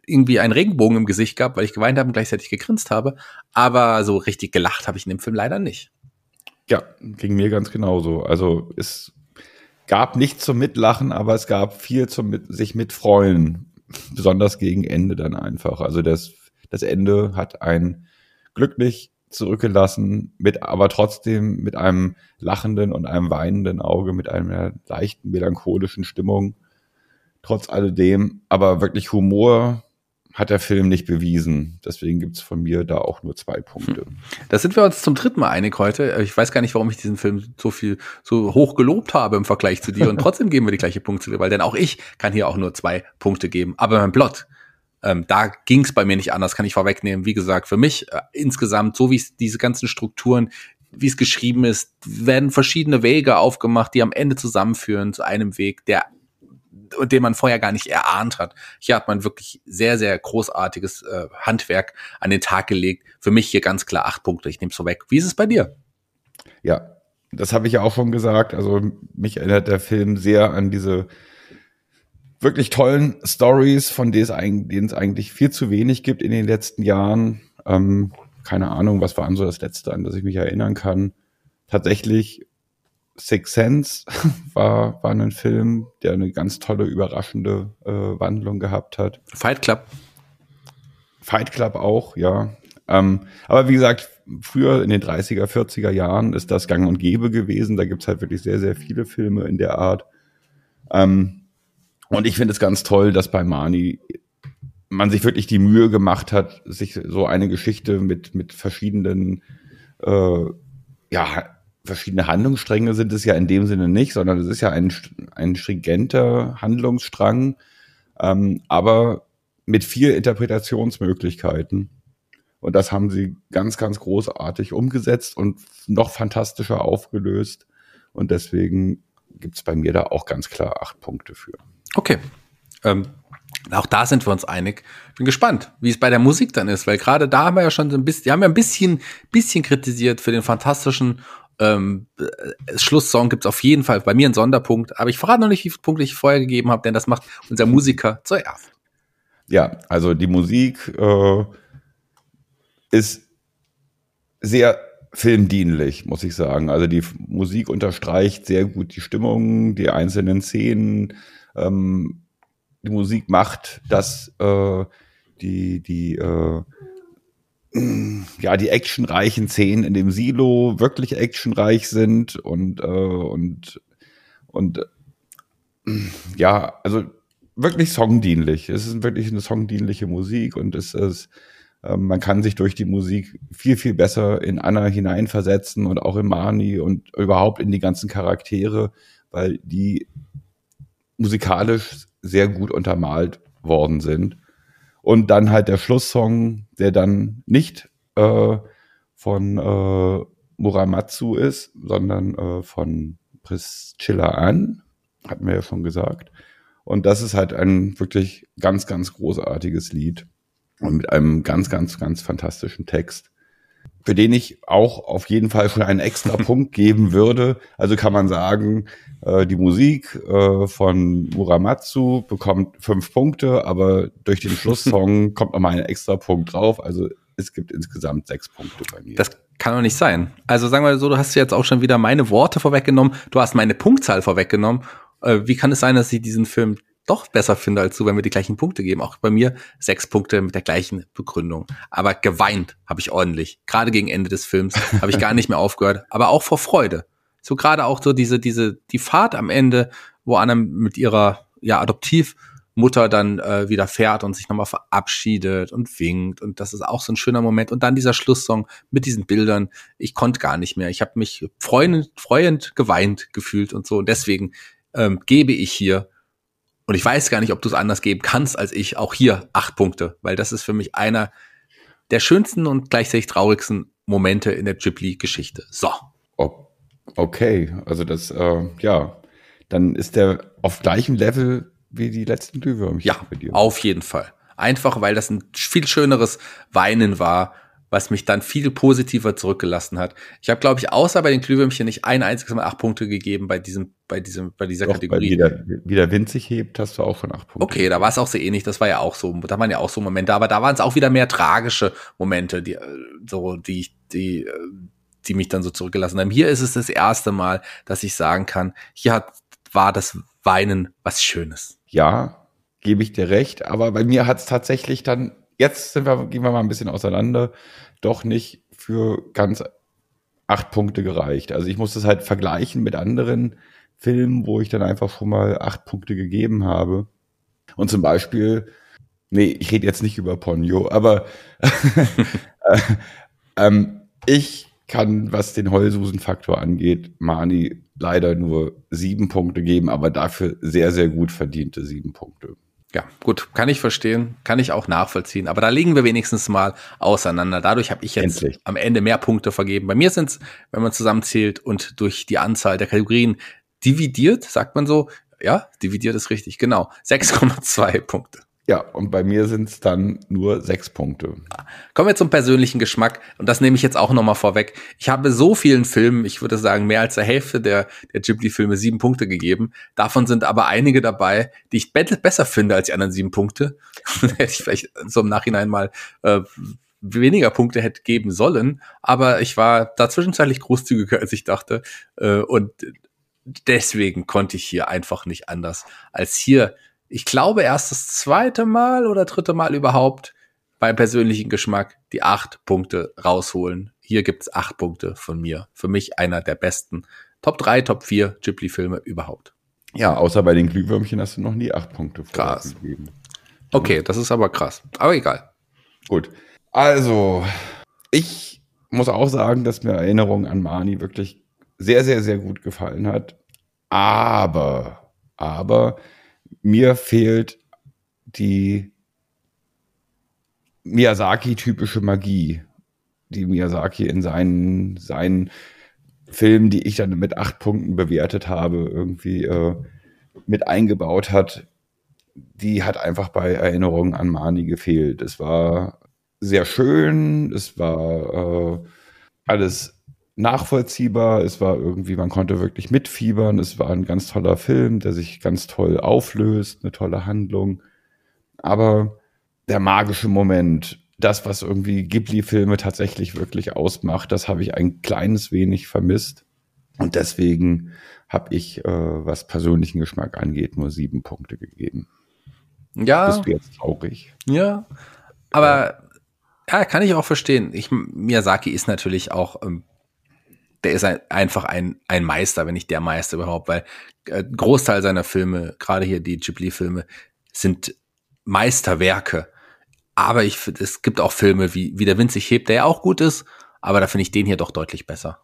irgendwie einen Regenbogen im Gesicht gehabt, weil ich geweint habe und gleichzeitig gegrinst habe. Aber so richtig gelacht habe ich in dem Film leider nicht. Ja, ging mir ganz genauso. Also es gab nichts zum Mitlachen, aber es gab viel zum mit, sich mitfreuen. Besonders gegen Ende dann einfach. Also das, das Ende hat ein glücklich zurückgelassen, mit, aber trotzdem mit einem lachenden und einem weinenden Auge, mit einer leichten melancholischen Stimmung. Trotz alledem, aber wirklich Humor hat der Film nicht bewiesen. Deswegen gibt's von mir da auch nur zwei Punkte. Hm. Da sind wir uns zum dritten Mal einig heute. Ich weiß gar nicht, warum ich diesen Film so viel, so hoch gelobt habe im Vergleich zu dir. Und trotzdem geben wir die gleiche Punkte, weil denn auch ich kann hier auch nur zwei Punkte geben. Aber beim Plot, ähm, da ging's bei mir nicht anders, kann ich vorwegnehmen. Wie gesagt, für mich äh, insgesamt, so wie diese ganzen Strukturen, wie es geschrieben ist, werden verschiedene Wege aufgemacht, die am Ende zusammenführen zu einem Weg, der den man vorher gar nicht erahnt hat. Hier hat man wirklich sehr, sehr großartiges äh, Handwerk an den Tag gelegt. Für mich hier ganz klar acht Punkte. Ich nehme es so weg. Wie ist es bei dir? Ja, das habe ich ja auch schon gesagt. Also mich erinnert der Film sehr an diese wirklich tollen Stories, von denen es eigentlich viel zu wenig gibt in den letzten Jahren. Ähm, keine Ahnung, was war an so das letzte, an das ich mich erinnern kann. Tatsächlich Six Sense war, war ein Film, der eine ganz tolle, überraschende äh, Wandlung gehabt hat. Fight Club. Fight Club auch, ja. Ähm, aber wie gesagt, früher in den 30er, 40er Jahren ist das gang und gäbe gewesen. Da gibt's halt wirklich sehr, sehr viele Filme in der Art. Ähm, und ich finde es ganz toll, dass bei Mani man sich wirklich die Mühe gemacht hat, sich so eine Geschichte mit, mit verschiedenen äh, ja, verschiedene Handlungsstränge sind es ja in dem Sinne nicht, sondern es ist ja ein, ein stringenter Handlungsstrang, ähm, aber mit viel Interpretationsmöglichkeiten. Und das haben sie ganz, ganz großartig umgesetzt und noch fantastischer aufgelöst. Und deswegen gibt's bei mir da auch ganz klar acht Punkte für. Okay. Ähm, auch da sind wir uns einig. Bin gespannt, wie es bei der Musik dann ist, weil gerade da haben wir ja schon so ein bisschen, die haben ja ein bisschen, bisschen kritisiert für den fantastischen ähm, äh, Schlusssong gibt es auf jeden Fall bei mir einen Sonderpunkt, aber ich verrate noch nicht, wie viele Punkte ich vorher gegeben habe, denn das macht unser Musiker zuerst. Ja, also die Musik äh, ist sehr filmdienlich, muss ich sagen. Also die Musik unterstreicht sehr gut die Stimmung, die einzelnen Szenen. Ähm, die Musik macht, dass äh, die, die äh, ja, die actionreichen Szenen in dem Silo wirklich actionreich sind und, äh, und, und äh, ja, also wirklich songdienlich. Es ist wirklich eine songdienliche Musik und es ist, äh, man kann sich durch die Musik viel, viel besser in Anna hineinversetzen und auch in Marnie und überhaupt in die ganzen Charaktere, weil die musikalisch sehr gut untermalt worden sind. Und dann halt der Schlusssong, der dann nicht äh, von äh, Muramatsu ist, sondern äh, von Priscilla Ann, hatten wir ja schon gesagt. Und das ist halt ein wirklich ganz, ganz großartiges Lied und mit einem ganz, ganz, ganz fantastischen Text, für den ich auch auf jeden Fall schon einen extra Punkt geben würde. Also kann man sagen, äh, die Musik äh, von Muramatsu bekommt fünf Punkte, aber durch den Schlusssong kommt nochmal ein extra Punkt drauf. Also es gibt insgesamt sechs Punkte bei mir. Das kann doch nicht sein. Also sagen wir so, du hast jetzt auch schon wieder meine Worte vorweggenommen, du hast meine Punktzahl vorweggenommen. Äh, wie kann es sein, dass ich diesen Film doch besser finde als du, wenn wir die gleichen Punkte geben. Auch bei mir sechs Punkte mit der gleichen Begründung. Aber geweint habe ich ordentlich. Gerade gegen Ende des Films habe ich gar nicht mehr aufgehört. Aber auch vor Freude. So gerade auch so diese, diese, die Fahrt am Ende, wo Anna mit ihrer, ja, Adoptivmutter dann äh, wieder fährt und sich nochmal verabschiedet und winkt. Und das ist auch so ein schöner Moment. Und dann dieser Schlusssong mit diesen Bildern. Ich konnte gar nicht mehr. Ich habe mich freuend, freuend geweint gefühlt und so. Und deswegen ähm, gebe ich hier und ich weiß gar nicht, ob du es anders geben kannst als ich. Auch hier acht Punkte, weil das ist für mich einer der schönsten und gleichzeitig traurigsten Momente in der Ghibli-Geschichte. So. Okay, also das, äh, ja, dann ist der auf gleichem Level wie die letzten Glühwürmchen. Ja, auf jeden Fall. Einfach, weil das ein viel schöneres Weinen war was mich dann viel positiver zurückgelassen hat. Ich habe, glaube ich, außer bei den Glühwürmchen nicht ein einziges Mal acht Punkte gegeben bei diesem, bei diesem, bei dieser Doch, Kategorie. Bei wieder, wieder Wind sich hebt, hast du auch von acht Punkten. Okay, da war es auch sehr ähnlich. Das war ja auch so, da waren ja auch so Momente, aber da waren es auch wieder mehr tragische Momente, die, äh, so, die, die, äh, die mich dann so zurückgelassen haben. Hier ist es das erste Mal, dass ich sagen kann, hier hat, war das Weinen was Schönes. Ja, gebe ich dir recht, aber bei mir hat es tatsächlich dann jetzt sind wir, gehen wir mal ein bisschen auseinander, doch nicht für ganz acht Punkte gereicht. Also ich muss das halt vergleichen mit anderen Filmen, wo ich dann einfach schon mal acht Punkte gegeben habe. Und zum Beispiel, nee, ich rede jetzt nicht über Ponyo, aber äh, ähm, ich kann, was den Heulsusen-Faktor angeht, Mani leider nur sieben Punkte geben, aber dafür sehr, sehr gut verdiente sieben Punkte. Ja, gut, kann ich verstehen, kann ich auch nachvollziehen. Aber da liegen wir wenigstens mal auseinander. Dadurch habe ich jetzt Endlich. am Ende mehr Punkte vergeben. Bei mir sind es, wenn man zusammenzählt und durch die Anzahl der Kategorien dividiert, sagt man so, ja, dividiert ist richtig, genau, 6,2 Punkte. Ja, und bei mir sind es dann nur sechs Punkte. Kommen wir zum persönlichen Geschmack. Und das nehme ich jetzt auch nochmal vorweg. Ich habe so vielen Filmen, ich würde sagen, mehr als der Hälfte der, der Ghibli-Filme sieben Punkte gegeben. Davon sind aber einige dabei, die ich besser finde als die anderen sieben Punkte. hätte ich vielleicht so im Nachhinein mal äh, weniger Punkte hätte geben sollen. Aber ich war da zwischenzeitlich großzügiger, als ich dachte. Äh, und deswegen konnte ich hier einfach nicht anders, als hier ich glaube, erst das zweite Mal oder dritte Mal überhaupt beim persönlichen Geschmack die acht Punkte rausholen. Hier gibt's acht Punkte von mir. Für mich einer der besten Top 3, Top 4 Ghibli-Filme überhaupt. Ja, außer bei den Glühwürmchen hast du noch nie acht Punkte krass. gegeben. Okay, das ist aber krass. Aber egal. Gut. Also, ich muss auch sagen, dass mir Erinnerung an Mani wirklich sehr, sehr, sehr gut gefallen hat. Aber, aber mir fehlt die Miyazaki-typische Magie, die Miyazaki in seinen, seinen Filmen, die ich dann mit acht Punkten bewertet habe, irgendwie äh, mit eingebaut hat. Die hat einfach bei Erinnerungen an Mani gefehlt. Es war sehr schön, es war äh, alles nachvollziehbar. Es war irgendwie, man konnte wirklich mitfiebern. Es war ein ganz toller Film, der sich ganz toll auflöst, eine tolle Handlung. Aber der magische Moment, das, was irgendwie Ghibli-Filme tatsächlich wirklich ausmacht, das habe ich ein kleines wenig vermisst. Und deswegen habe ich, äh, was persönlichen Geschmack angeht, nur sieben Punkte gegeben. Ja. Bist du jetzt traurig? Ja. Aber ja, kann ich auch verstehen. Ich, Miyazaki ist natürlich auch ähm, der ist ein, einfach ein, ein Meister, wenn nicht der Meister überhaupt, weil äh, Großteil seiner Filme, gerade hier die Ghibli-Filme, sind Meisterwerke. Aber ich finde, es gibt auch Filme wie, wie Der Wind sich hebt, der ja auch gut ist, aber da finde ich den hier doch deutlich besser.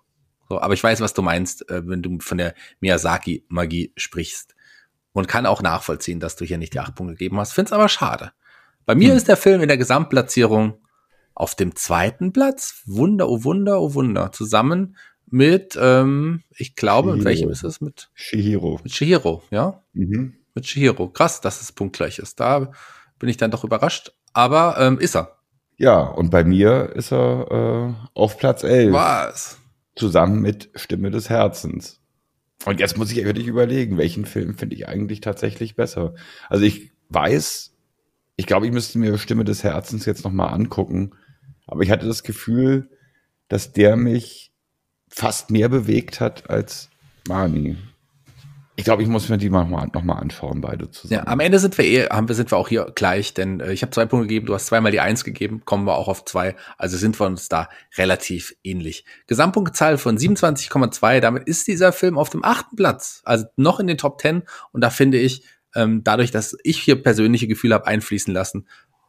So, aber ich weiß, was du meinst, äh, wenn du von der Miyazaki-Magie sprichst. Und kann auch nachvollziehen, dass du hier nicht die acht Punkte gegeben hast. Find's aber schade. Bei mir hm. ist der Film in der Gesamtplatzierung auf dem zweiten Platz. Wunder, oh Wunder, oh Wunder. Zusammen mit, ähm, ich glaube, Shihiro. mit welchem ist es? Mit Shihiro. Mit Shihiro, ja? Mhm. Mit Shihiro. Krass, dass es punktgleich ist. Da bin ich dann doch überrascht. Aber ähm, ist er. Ja, und bei mir ist er äh, auf Platz 11. Was? Zusammen mit Stimme des Herzens. Und jetzt muss ich wirklich überlegen, welchen Film finde ich eigentlich tatsächlich besser. Also ich weiß, ich glaube, ich müsste mir Stimme des Herzens jetzt nochmal angucken. Aber ich hatte das Gefühl, dass der mich fast mehr bewegt hat als Mani. ich glaube, ich muss mir die nochmal noch mal anschauen, beide zusammen. Ja, am Ende sind wir eh, haben wir, sind wir auch hier gleich, denn äh, ich habe zwei Punkte gegeben, du hast zweimal die Eins gegeben, kommen wir auch auf zwei, also sind wir uns da relativ ähnlich. Gesamtpunktzahl von 27,2, damit ist dieser Film auf dem achten Platz, also noch in den Top 10 und da finde ich, ähm, dadurch, dass ich hier persönliche Gefühle habe einfließen lassen,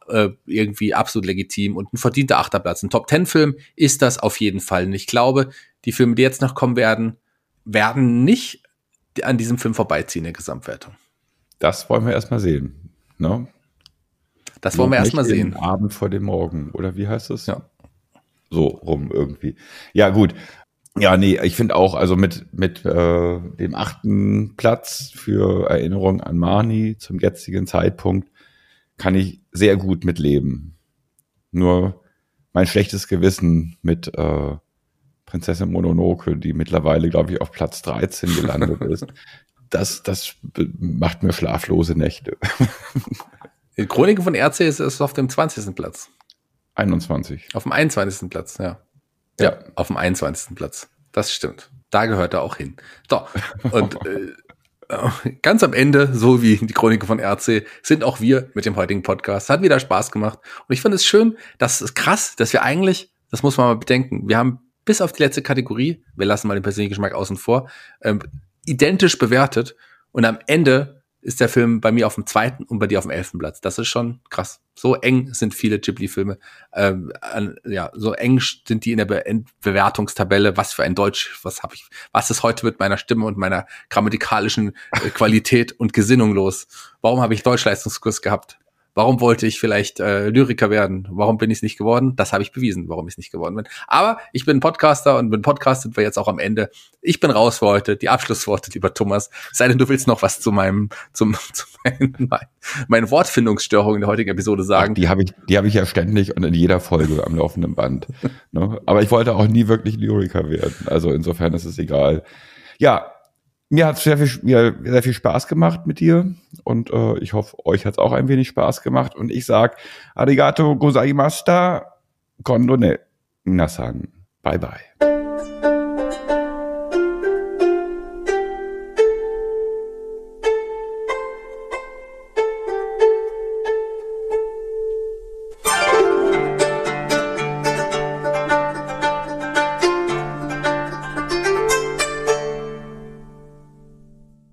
äh, irgendwie absolut legitim und ein verdienter Achterplatz. Ein Top 10 Film ist das auf jeden Fall. Und ich glaube, die Filme, die jetzt noch kommen werden, werden nicht an diesem Film vorbeiziehen in der Gesamtwertung. Das wollen wir erstmal sehen. Ne? Das wollen wir erstmal sehen. Abend vor dem Morgen, oder wie heißt das? Ja. So rum irgendwie. Ja, gut. Ja, nee, ich finde auch, also mit, mit äh, dem achten Platz für Erinnerung an Marnie zum jetzigen Zeitpunkt kann ich sehr gut mitleben. Nur mein schlechtes Gewissen mit äh, Prinzessin Mononoke, die mittlerweile, glaube ich, auf Platz 13 gelandet ist, das, das macht mir schlaflose Nächte. Die Chroniken von RC ist, ist auf dem 20. Platz. 21. Auf dem 21. Platz, ja. Ja, ja auf dem 21. Platz. Das stimmt. Da gehört er auch hin. So, und äh, ganz am Ende, so wie die Chroniken von RC, sind auch wir mit dem heutigen Podcast. Hat wieder Spaß gemacht. Und ich fand es schön, das ist krass, dass wir eigentlich, das muss man mal bedenken, wir haben bis auf die letzte Kategorie, wir lassen mal den persönlichen Geschmack außen vor, ähm, identisch bewertet. Und am Ende ist der Film bei mir auf dem zweiten und bei dir auf dem elften Platz. Das ist schon krass. So eng sind viele Ghibli-Filme. Ähm, ja, so eng sind die in der Be Bewertungstabelle. Was für ein Deutsch, was habe ich, was ist heute mit meiner Stimme und meiner grammatikalischen äh, Qualität und Gesinnung los? Warum habe ich Deutschleistungskurs gehabt? Warum wollte ich vielleicht äh, Lyriker werden? Warum bin ich es nicht geworden? Das habe ich bewiesen, warum ich es nicht geworden bin. Aber ich bin Podcaster und mit Podcast sind wir jetzt auch am Ende. Ich bin raus für heute. Die Abschlussworte, lieber Thomas. Sei denn, du willst noch was zu meinem, zum, zu meinen, meinen Wortfindungsstörungen in der heutigen Episode sagen. Ach, die habe ich, die habe ich ja ständig und in jeder Folge am laufenden Band. ne? Aber ich wollte auch nie wirklich Lyriker werden. Also insofern ist es egal. Ja, mir hat sehr viel, mir sehr viel Spaß gemacht mit dir und äh, ich hoffe, euch hat es auch ein wenig Spaß gemacht und ich sag Arigato gozaimashita, kondone nasan. Bye bye.